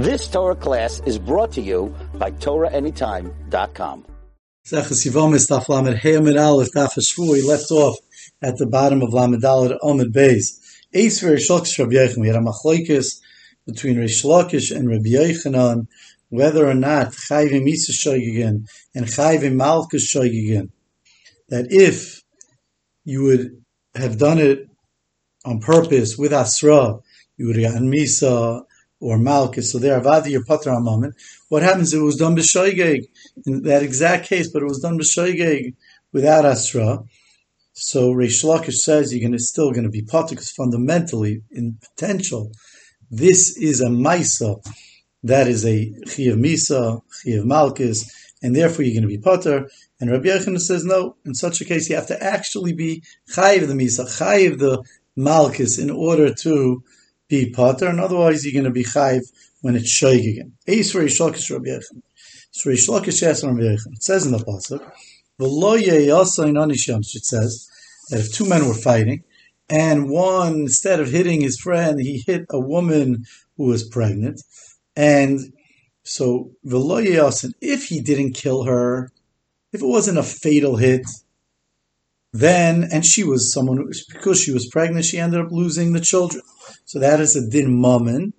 This Torah class is brought to you by TorahAnytime.com. We left off at the bottom of Lamed Dalet Amid Beis. Eis Rabbi Yochanan. We had a machlokes between Reish Lakish and Rabbi Yochanan whether or not Chayvim Misa Shoygigan and Chayvim Malkus Shoygigan. That if you would have done it on purpose with Asra, you would have gotten Misa or Malkus, So there, Avadi or Patra moment. What happens if it was done b'shoigeg in that exact case, but it was done b'shoigeg without Asra? So Reish Lakish says you're going to still going to be Patra because fundamentally, in potential, this is a Maisa. That is a Chiyav Misa, Chiyav Malkus, and therefore you're going to be Potter. And Rabbi Yochanan says, no, in such a case you have to actually be Chayiv the Misa, Chayiv the Malkus, in order to be potter, and otherwise you're going to be chayv when it's shoig again. It says in the pasuk, "V'lo yeyasayin anisham." It says that if two men were fighting, and one instead of hitting his friend, he hit a woman who was pregnant, and so v'lo yeyasayin. If he didn't kill her, if it wasn't a fatal hit, then, and she was someone, who, because she was pregnant, she ended up losing the children. So that is a din mammon,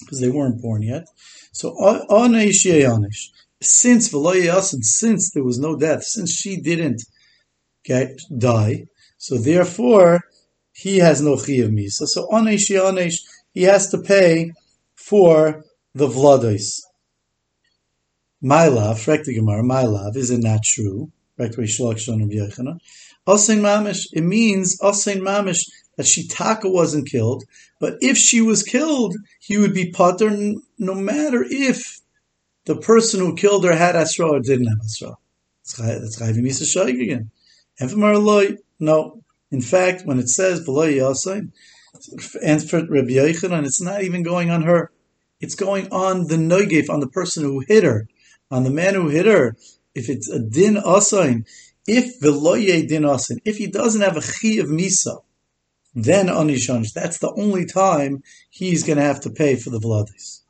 because they weren't born yet. So, onish onish. Since and since there was no death, since she didn't get die, so therefore he has no chiyav misa. So onish onish, he has to pay for the vlados. My love, rektigemar, my love, is it not true? It means asein mamish that Shitaka wasn't killed, but if she was killed, he would be potter no matter if the person who killed her had asra or didn't have asra. That's chayvim yisa shaykh again. No. In fact, when it says below yasain, and for Rabbi Yochanan, it's not even going on her. It's going on the noigif, on the person who hit her, on the man who hit her if it's a din asain, if veloye din asain, if he doesn't have a chi of misa, then anishanish. That's the only time he's going to have to pay for the vladis.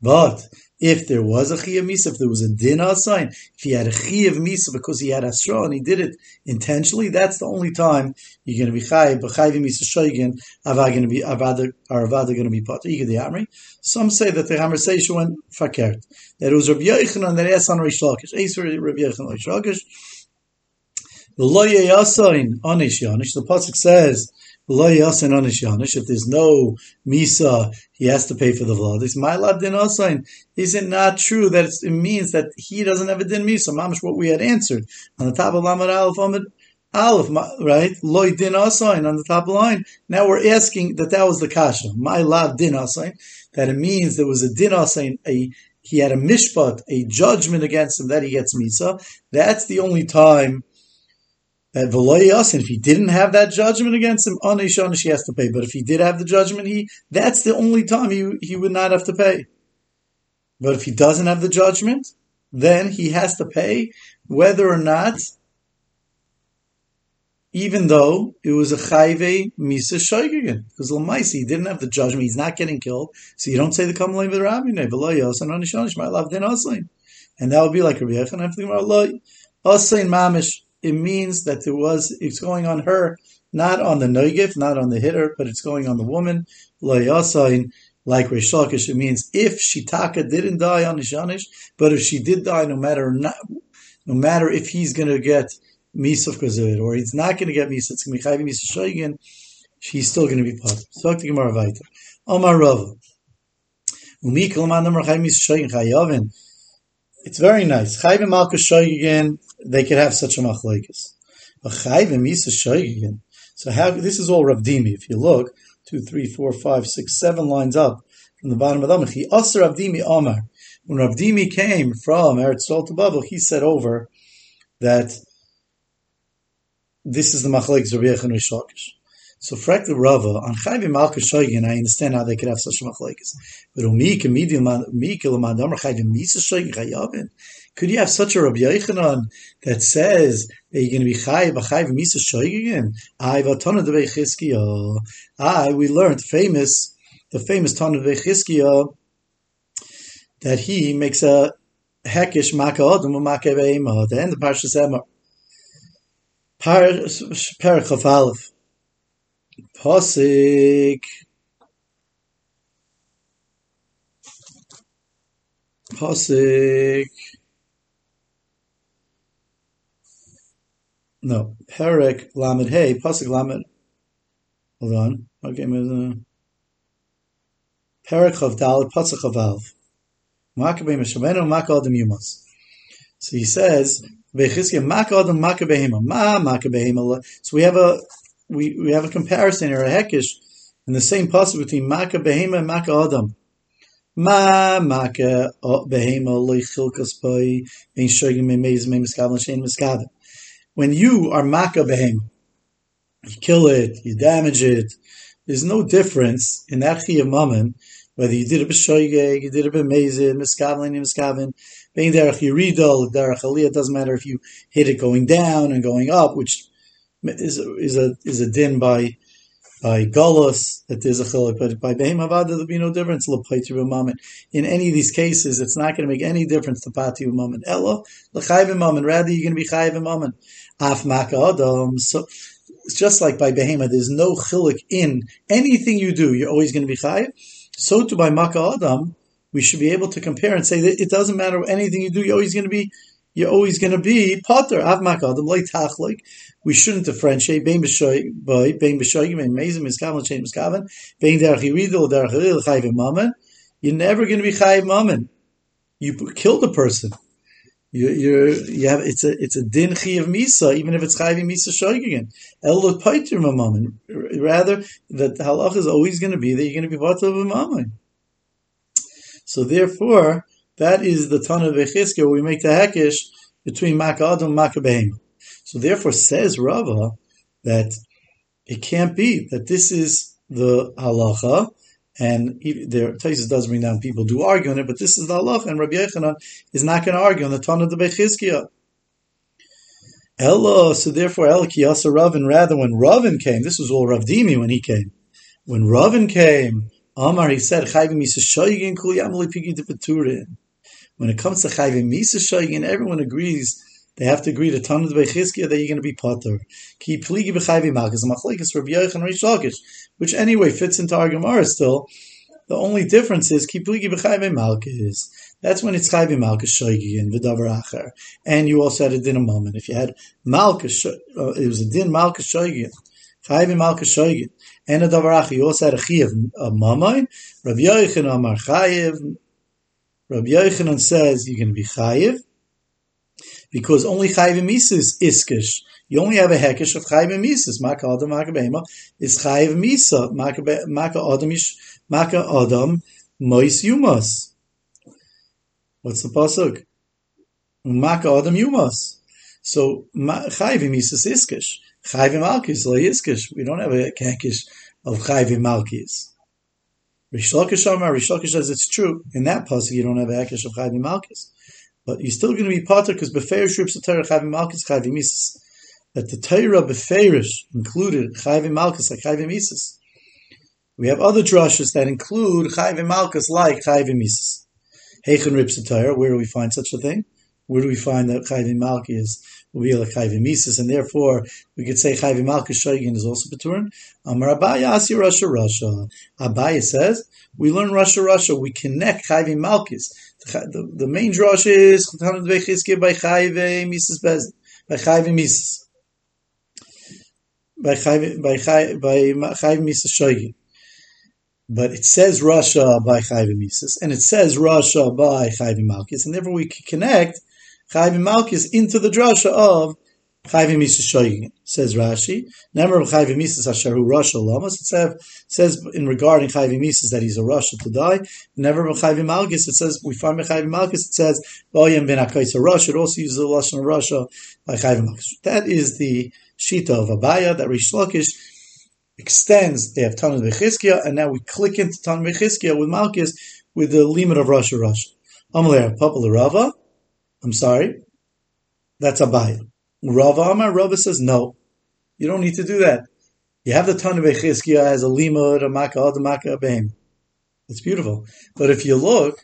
But if there was a chi of misa, if there was a din asain, if he had a chi of misa because he had asra and he did it intentionally, that's the only time you're going to be chay. But chay misa shoygin, avad going to be avada, or avada going to be potter. Get the amri. Some say that the Hammer say she went fakert. That it was Rabbi Yochanan that asked on Rish Lakish. Ace Rabbi Yochanan Rish Lakish. The loye yasain anish yanish. The pasuk says If there's no misa, he has to pay for the vladis. My lad din asain. Is it not true that it means that he doesn't have a din misa? Mamish, what we had answered on the top of Lamed Aleph Amid Aleph, right? Loy din asain on the top line. Now we're asking that that was the kasha. My lad din asain. That it means there was a din asain, a he had a mishpat, a judgment against him that he gets misa. That's the only time that v'loy and If he didn't have that judgment against him, oh, anish anish he has to pay. But if he did have the judgment, he that's the only time he he would not have to pay. But if he doesn't have the judgment, then he has to pay whether or not even though it was a chayve misa shoygigan, because l'maisi he didn't have the judgment, he's not getting killed, so you don't say the kamalay v'rabine v'lo yosan onishonish my love din aslain, and that would be like Rabbi Yechon. I'm thinking about aslain mamish. It means that there was it's going on her, not on the noigif, not on the hitter, but it's going on the woman. Like reshlokish. It means if Shitaka didn't die on Ishanish, but if she did die, no matter not, no matter if he's going to get Misaf Kazud, or he's not going to get Misa, it's going to be Chayv Misa Shoygin, she's still going to be part. So to Gemara Vaita. Omar Rava. Umikal Man Number Chayv Misa Shoygin Chayavin. It's very nice. Chayv Malka Shoygin, they could have such a machlekes. Shoygin. So how, this is all Rav Dimi. If you look, two, three, four, five, six, seven lines up from the bottom of the Amach. He Asr Rav Dimi Omar. When Rav Dimi came from Eretz to Babel, he said over that this is the machlek Rabbi Yechon Rishokish. So frak the Rava on Chayvi Malka Shoygin, I understand how they could have such a machlekes. But Umik and Mikil Madamar Chayvi Misa Shoygin Chayavin. Could you have such a Rabbi Yechonon that says that you're going to be Chayv Chayv Misa Shoygin? I Vatana de Bechizkiya. I we learned famous the famous Tana de Bechizkiya that he makes a hekish maka odom maka beima. The end of Parsha Semar. Parak of Aleph. Pasik. Pasik. No, Perek Lamed Hey, Pasik Lamed. Hold on. Okay, uh, Perek Chav Dalet Pasik Chav Alf. Makabeh Meshamenu Maka Adam Yumas. So he says, Bechizkiya Maka Adam Maka Behema. Ma Maka Behema. So we have a we, we have a comparison here, a hekish, in the same pasuk between Maka Behema and Maka. Ma Maka Behema Loy Chilkas Bai Bein Shogim Memez Memiskav L'Shein Miskav. When you are Maka Behema, you kill it, you damage it, there's no difference in that chiyah mammon whether you did it b'shoigeg, you did it b'mezid, miskavlin, miskavin, being derech yiridol, derech aliyah, it doesn't matter if you hit it going down and going up, which is is a, is a din by, by Golos, that there's a chilik, but by Behim Avada, there'll be no difference. In any of these cases, it's not going to make any difference to pati b'mammon. Ella, l'chayv b'mammon, rather you're going to be chayv b'mammon. Af adam, so, it's just like by Behema, there's no chilik in anything you do, you're always going to be chayv so too by Maka Adam, we should be able to compare and say that it doesn't matter anything you do, you're always going to be, you're always going to be Potter. Av Maka Adam, like Tachlik. We shouldn't differentiate. Bein b'shoy, boy, bein b'shoy, bein mezim, miskavan, shein miskavan, bein derech yiridol, derech yiril, chayv mammon. You're never going to be chayv mammon. You killed a person. You, you you have it's a it's a din of misa even if it's chayvi misa shoygigan elot paitir mamamin rather that the halach is always going to be that you're going to be part of a mammon. So therefore, that is the ton of Echizkiah where we make the hekish between Makad and Makabehim. So therefore, says Rava that it can't be that this is the halacha and there, Taisus does bring down people do argue on it, but this is the halach, and Rabbi Yechanan is not going to argue on the ton of the Bechizkiah. Ella, so therefore, Ella Kiyasa Ravin, rather when Ravin came, this was all Rav Dimi when he came. When Ravin came, Amar, he said, When it comes to Chayvim Misa Shoygin, everyone agrees they have to agree to Tanu de Bechizkiah that you're going to be potter. Ki pligi b'chayvi malchus machlekes Rabbi Yochanan Rish which anyway fits into our Gemara still. The only difference is ki pligi b'chayvi malchus. That's when it's chayvi malchus shoygin v'davar acher. And you also had a din a moment. If you had malchus, uh, it was a din malchus shoygin. Chayvi malchus shoygin. And a davar acher, you also had a chiyav a mamay. Rabbi Yochanan Amar chayiv. Rabbi Yochanan says going to be chayiv because only chayv mises iskish. You only have a hekish of chayv mises. Maka adam maka behema is chayv misa. Maka adam ish maka adam mois yumas. What's the pasuk? Maka adam yumas. So chayv mises iskish. Chayv malkis lo iskish. We don't have a hekish of chayv malkis. Rish Lakish Amar, says it's true. In that pasuk, you don't have a hekish of chayv malkis. But you're still going to be potter because beferish rips the Torah chayvim malchus chayvim mises. That the Torah beferish included chayvim malchus like chayvim mises. We have other drushes that include chayvim malchus like chayvim mises. Heichen rips the Torah. Where do we find such a thing? Where do we find that chayvim malchus will be like chayvim mises, and therefore we could say chayvim malchus shoygin is also beturin. Amar Abaya Asi Rasha Rasha. Abaya says we learn Rasha Rasha. We connect chayvim malchus the, the main drush is Tanud Vechizke by Chayve Mises Bez by Chayve Mises by Chayve by Chayve Mises Shoigi. But it says Rasha by Chayve Mises and it says Rasha by Chayve Malkis, and therefore we can connect Chayve Malkis into the drasha of Chayvim Mises Shoying, says Rashi. Never Chayvim Mises Asharu Rasha Lamas. It says in regarding Chayvim Mises that he's a Rasha to die. Never Chayvim Malgis. It says we find Chayvim Malgis. It says Boyim Ben Akaisa Rasha. It also uses the lashon of Rasha by Chayvim Malgis. That is the shita of Abaya that Rish Lakish extends. They have Tanu Bechizkia, and now we click into Tanu Bechizkia with Malkis with the limit of Rasha Rasha. Amalei Papa Rava. I'm sorry. That's Abaya. Rav Amar, Rav says, no, you don't need to do that. You have the Tanu Bechizkiah as a limud, a makkah, a makkah, a It's beautiful. But if you look,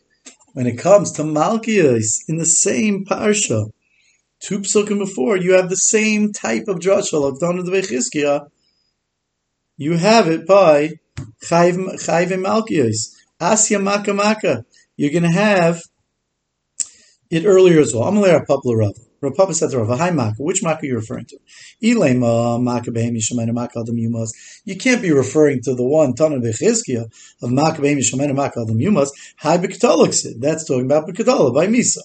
when it comes to Malkias in the same parsha, two psukim before, you have the same type of drashal of Don the You have it by Chayv Malkias. Asya Maka Maka. You're going to have it earlier as well. Amalei Rapapla Rav. Rapapa said to Rav, Hi Maka. Which Maka are you referring to? Ilema Maka Behem Yishamayna Maka Adam Yumas. You can't be referring to the one, Tanan Bechizkia, of Maka Behem Yishamayna Maka Adam Yumas. Hi Bekatolok That's talking about Bekatola by Misa.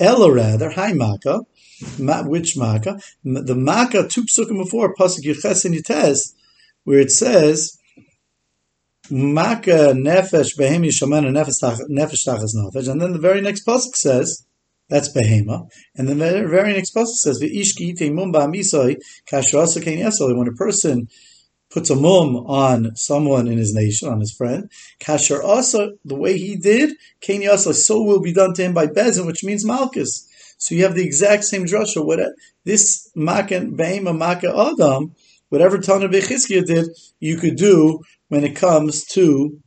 Ella rather, Hi Maka. Ma, which Maka? The Maka, two psukim before, Pasuk Yeches and Yites, where it says, Maka nefesh behem yishamena nefesh tachas nefesh, and then the very next pasuk says that's behema, and the very next pasuk says. When a person puts a mum on someone in his nation, on his friend, kasher also the way he did ken yesoli, so will be done to him by bezin, which means malchus. So you have the exact same drasha. What this maka behema maka adam, whatever Tana Bechizkiya did, you could do when it comes to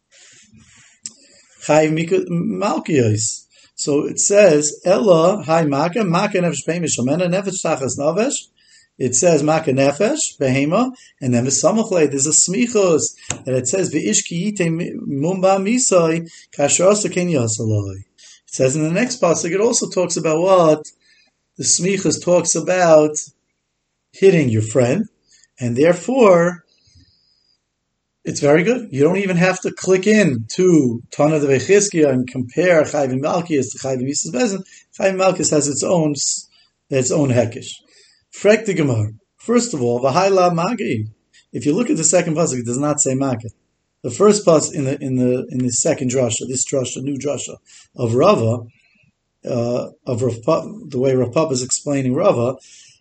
Chayv Malkios. So it says, Ella, Hai Maka, Maka Nefesh Behema Shomena, Nefesh Tachas Navesh. It says Maka Nefesh, Behema, and then V'samachle, there's a smichos, that it says, V'ishki Yite Mumba Misoi, Kasher Ken Yasaloi. It says in the next pasuk, it also talks about what? The smichos talks about hitting your friend, and therefore, it's very good. You don't even have to click in to Tana de Vechizkia and compare Chayvim Malkias to Chayvim Yisrael Bezin. Chayvim Malkias has its own its own hekish. Frek the Gemara. First of all, V'haila Magi. If you look at the second pasuk, it does not say Magi. The first pasuk in the in the in the second drasha, this drasha, new drasha of Rava, uh, of Rav, the way Rav is explaining Rava,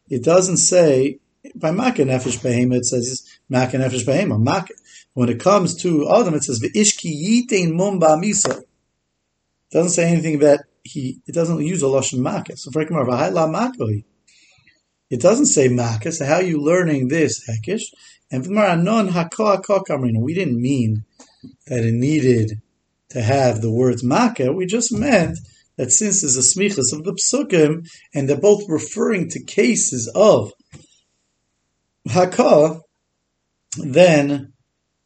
it doesn't say by Makkah Nefesh Behema, it says Makkah Nefesh Behema. Makkah when it comes to Adam, it says ve'ishki yitain mum ba'misa. Doesn't say anything that he. It doesn't use a lashon makkah. So for la It doesn't say makkah. So how are you learning this hekish? And non We didn't mean that it needed to have the words makkah. We just meant that since there's a smichas of the psukim, and they're both referring to cases of hakah, then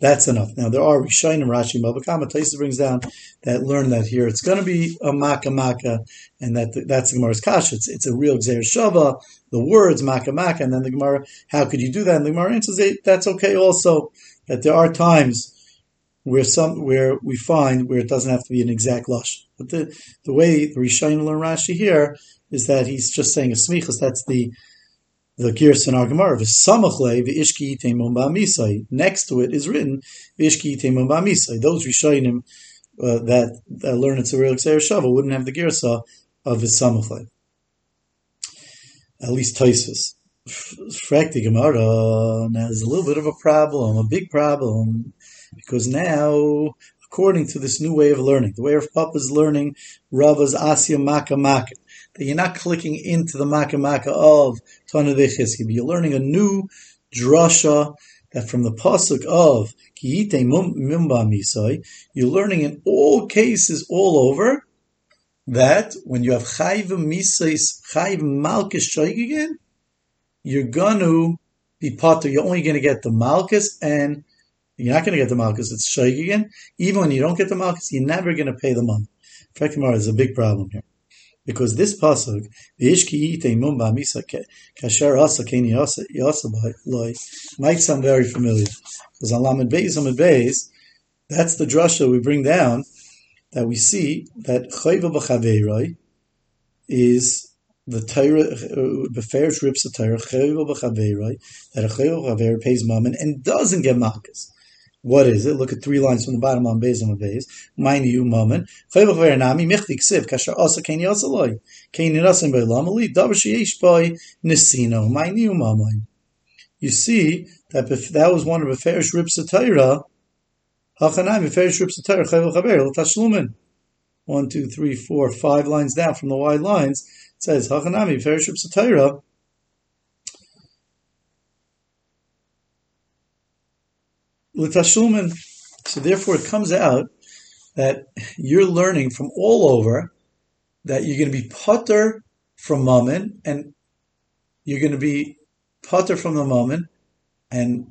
that's enough. Now there are Rishonim, Rashi, Mabakama. Taisa brings down that learn that here it's going to be a Maka Maka, and that that's the Gemara's kasha. It's, it's a real Gzeir Shava. The words Maka Maka, and then the Gemara. How could you do that? And the Gemara answers that's okay. Also, that there are times where some where we find where it doesn't have to be an exact lush. But the the way the Rishonim learn Rashi here is that he's just saying a smichas. That's the the Girs in our Gemara, v'samachle v'ishki ba'misai. Next to it is written v'ishki. Those Rishonim uh, that, that learn it's a real Shava wouldn't have the Girsa of v'samachle. At least Taisus. Frak the Gemara now there's a little bit of a problem, a big problem, because now according to this new way of learning, the way of Papa's learning Rava's Asya Maka Maka that you're not clicking into the Makamaka of Tana Vechizki, but you're learning a new drasha that from the pasuk of Kiite Mimba Misai, you're learning in all cases all over that when you have Chayv Misais, Chayv Malkus again, you're going to be potter. You're only going to get the Malkus and you're not going to get the Malkus, it's again. Even when you don't get the Malkus, you're never going to pay the money. Frekimar is a big problem here because this pasuk might sound very familiar. Because on Lamed Beis Lamed Beis, that's the drasha we bring down that we see that chayva b'chaveiroi is the Torah beferish rips the Torah chayva b'chaveiroi that a chayva b'chaveiroi pays mammon and doesn't get malchus. What is it? Look at three lines from the bottom on Beis on Beis. Mine you moment. Chayvach nisino. Mine you moment. You see that if that was one of the Beferish Rips of Torah, Hachanai Beferish of Torah Chayvach Haver Tashlumin. One, two, three, four, five lines down from the wide lines, it says Hachanami Beferish of So therefore, it comes out that you're learning from all over that you're going to be putter from Mammon and you're going to be putter from the Mammon and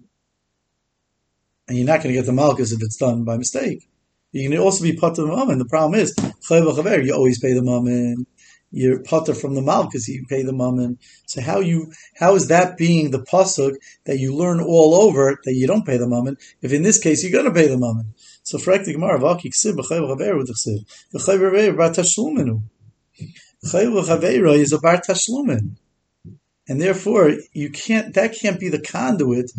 and you're not going to get the malchus if it's done by mistake. You can also be putter from the Mammon. The problem is, you always pay the Mammon you're potter from the mal because you pay the mammon. So how you how is that being the pasuk that you learn all over that you don't pay the mammon? If in this case you're going to pay the mammon. So for the Gemara, v'aki ksiv b'chayv chaveru t'chsiv b'chayv chaveru bar tashlumenu. Chayv chaveru is a bar tashlumen, and therefore you can't. That can't be the conduit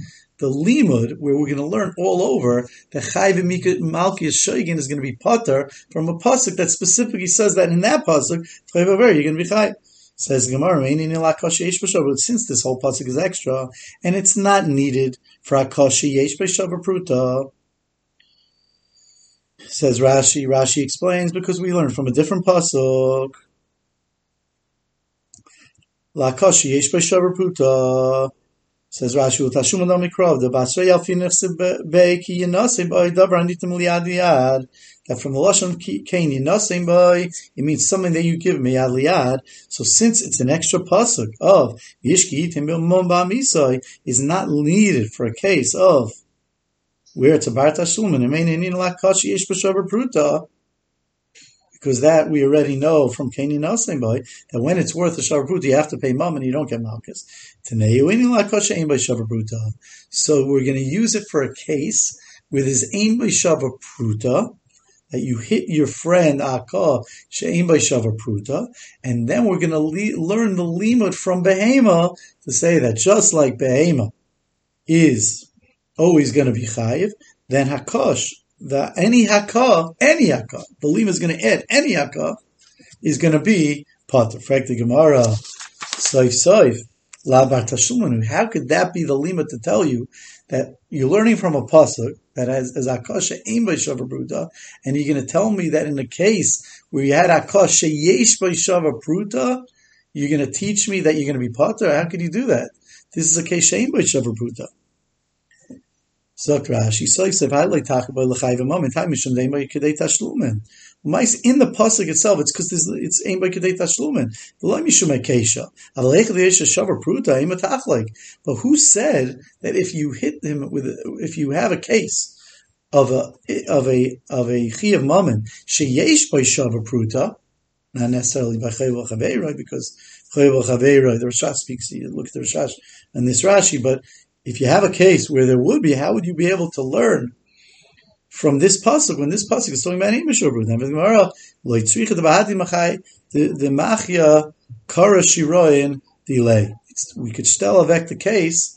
the limud, where we're going to learn all over that Chayv Malkias Shoigin is going to be potter from a pasuk that specifically says that in that pasuk, you're going to be Chayv. Says Gemara, but since this whole pasuk is extra and it's not needed for Akashi Yesh Pruta. Says Rashi. Rashi explains because we learn from a different pasuk. Lakashi Yesh Pruta. Says Rashi, "Utashum adam mikrov the basrei alfinich bei ki yinasim by davar anitim liad liad." That from the lashon kain yinasim by it means something that you give me ad liad. So since it's an extra pasuk of yishki itim b'mon is not needed for a case of where it's a bar tashlumin. It may need lakashi yish b'shavar pruta because that we already know from Kani Nasim boy that when it's worth a Shavruta, you have to pay mum and you don't get Malkus. So we're going to use it for a case where there's Ain by that you hit your friend Akah Shein by Shavruta, and then we're going to le- learn the limud from Behema to say that just like Behema is always going to be Chayiv, then Hakosh that any hakah, any hakah, the lima is going to add any hakah, is going to be part of the Gemara, soif soif, la How could that be the lima to tell you that you're learning from a pasuk that has as akasha aim by pruta, and you're going to tell me that in a case where you had akasha yesh by pruta, you're going to teach me that you're going to be potter? How could you do that? This is a case aim by pruta. Zok Rashi, Soisev, talk about L'chayv moment. Time Mishum Dein by Kedei Tashlumen. In the pasuk itself, it's because it's aimed by Kedei Tashlumen. But who said that if you hit him with, if you have a case of a of a of a chiyav mammon sheyesh by Shavar Pruta, not necessarily by Chayv Chaveiroi, because Chayv Chaveiroi, the Rashash speaks. You look at the Rashash and this Rashi, but if you have a case where there would be, how would you be able to learn from this pasuk when this pasuk is talking about Imishobru? The the machia kara shiroin delay. We could still avect the case,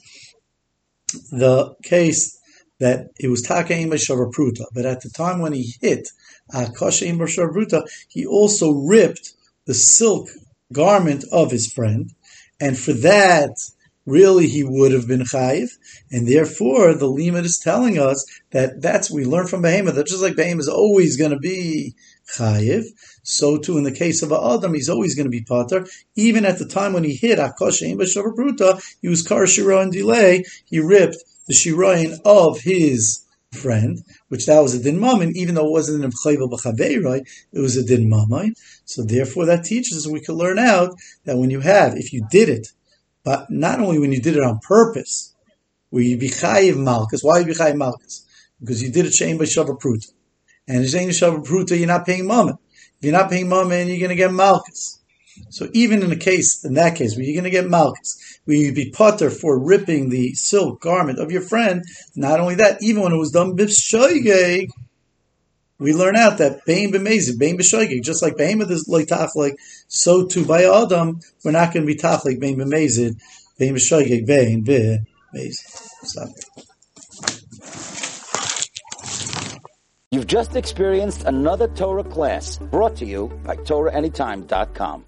the case that it was taka pruta, but at the time when he hit akasha pruta, he also ripped the silk garment of his friend, and for that really he would have been chayiv, and therefore the limit is telling us that that's we learn from behemoth that just like behemoth is always going to be chayiv, so too in the case of Adam he's always going to be pater. Even at the time when he hit akoshein b'shavruta, he was kar shira and delay. He ripped the shirayin of his friend, which that was a din mamin, even though it wasn't an chayvel b'chaveiroi, it was a din mamin. So therefore, that teaches us we can learn out that when you have, if you did it but not only when you did it on purpose, where you be chayiv malchus. Why you be chayiv malchus? Because you did it shame by shavar pruta. And if you're shavar pruta, you're not paying mammon. If you're not paying mammon, you're going to get malchus. So even in the case, in that case, where you're going to get malchus, where you'd be putter for ripping the silk garment of your friend, not only that, even when it was done b'shoigeg, we learn out that Bein b'mezid, Bein b'shoigig, just like Behemoth is like tachlik, so too by Adam, we're not going to be tachlik Bein b'mezid, Bein b'shoigig, Bein b'mezid. You've just experienced another Torah class brought to you by TorahAnytime.com.